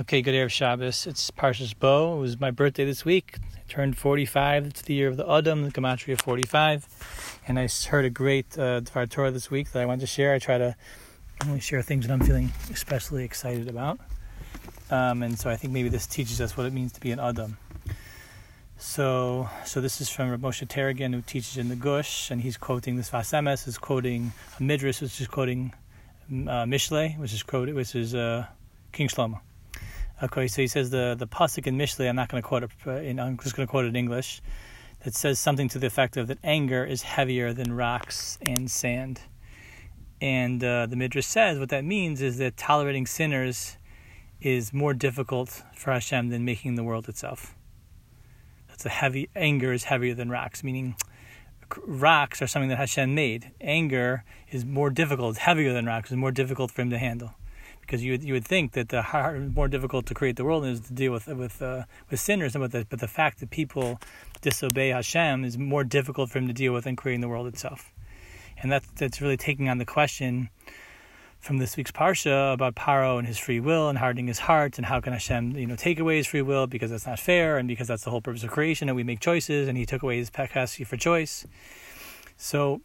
Okay, good Erev Shabbos. It's Parshas Bo. It was my birthday this week. I turned 45. It's the year of the Adam, the Gematria 45. And I heard a great uh, Dvar Torah this week that I want to share. I try to only share things that I'm feeling especially excited about. Um, and so I think maybe this teaches us what it means to be an Adam. So, so this is from Rav Moshe Taragin, who teaches in the Gush, and he's quoting this Sfas Emes, is quoting a Midrash, which is quoting uh, Mishle, which is quoted, which is uh, King Shlomo. Okay, so he says the the pasuk in Mishle. I'm not going to quote it. Uh, in, I'm just going to quote it in English. That says something to the effect of that anger is heavier than rocks and sand. And uh, the Midrash says what that means is that tolerating sinners is more difficult for Hashem than making the world itself. That's a heavy anger is heavier than rocks, meaning rocks are something that Hashem made. Anger is more difficult, heavier than rocks, is more difficult for him to handle because you would, you would think that the hard, more difficult to create the world is to deal with with uh, with sinners, but the, but the fact that people disobey Hashem is more difficult for him to deal with than creating the world itself, and that's that's really taking on the question from this week's parsha about Paro and his free will and hardening his heart and how can Hashem you know take away his free will because that's not fair and because that's the whole purpose of creation and we make choices and he took away his capacity for choice. So,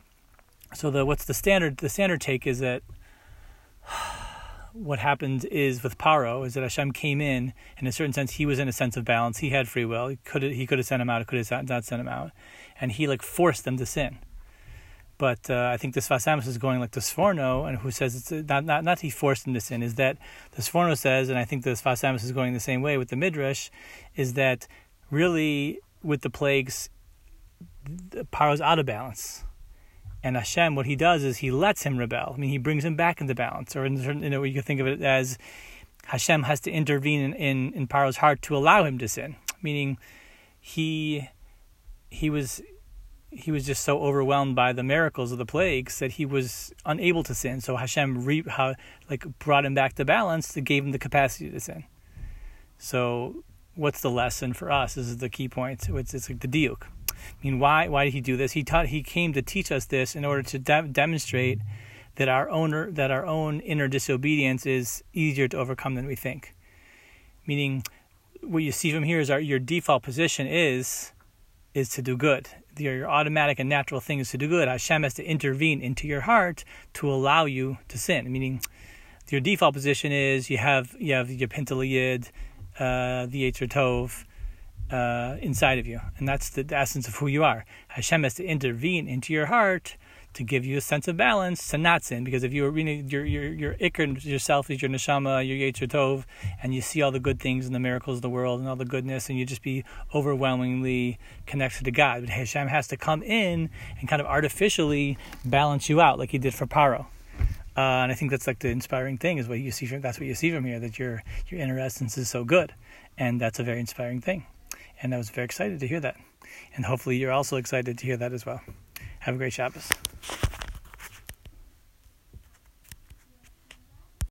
so the what's the standard? The standard take is that what happened is with Paro is that Hashem came in, and in a certain sense, he was in a sense of balance. He had free will. He could he could have sent him out. He could have not sent him out, and he like forced them to sin. But uh, I think the Sfas Emes is going like the Sforno, and who says it's not not not he forced them to sin. Is that the Sforno says, and I think the Sfas Emes is going the same way with the Midrash, is that really with the plagues, Paro's out of balance and Hashem, what he does is he lets him rebel. I mean, he brings him back into balance. Or, in, you know, you can think of it as Hashem has to intervene in, in, in Paro's heart to allow him to sin. Meaning, he he was he was just so overwhelmed by the miracles of the plagues that he was unable to sin. So Hashem re, how, like brought him back to balance to gave him the capacity to sin. So what's the lesson for us? This is the key point. It's, it's like the diuk. I mean, why why did he do this? He taught he came to teach us this in order to de- demonstrate that our owner that our own inner disobedience is easier to overcome than we think. Meaning, what you see from here is our your default position is is to do good. Your, your automatic and natural thing is to do good. Hashem has to intervene into your heart to allow you to sin. Meaning, your default position is you have you have your Pintele Yid, uh, the Yetzer Tov, uh, inside of you, and that's the, the, essence of who you are. Hashem has to intervene into your heart to give you a sense of balance to not sin. Because if you are really your your your ikar yourself is your neshama, your yetzer tov, and you see all the good things and the miracles of the world and all the goodness, and you just be overwhelmingly connected to God. But Hashem has to come in and kind of artificially balance you out, like He did for Paro. Uh, and I think that's like the inspiring thing is what you see from that's what you see from here that your your inner essence is so good, and that's a very inspiring thing. And I was very excited to hear that. And hopefully you're also excited to hear that as well. Have a great Shabbos.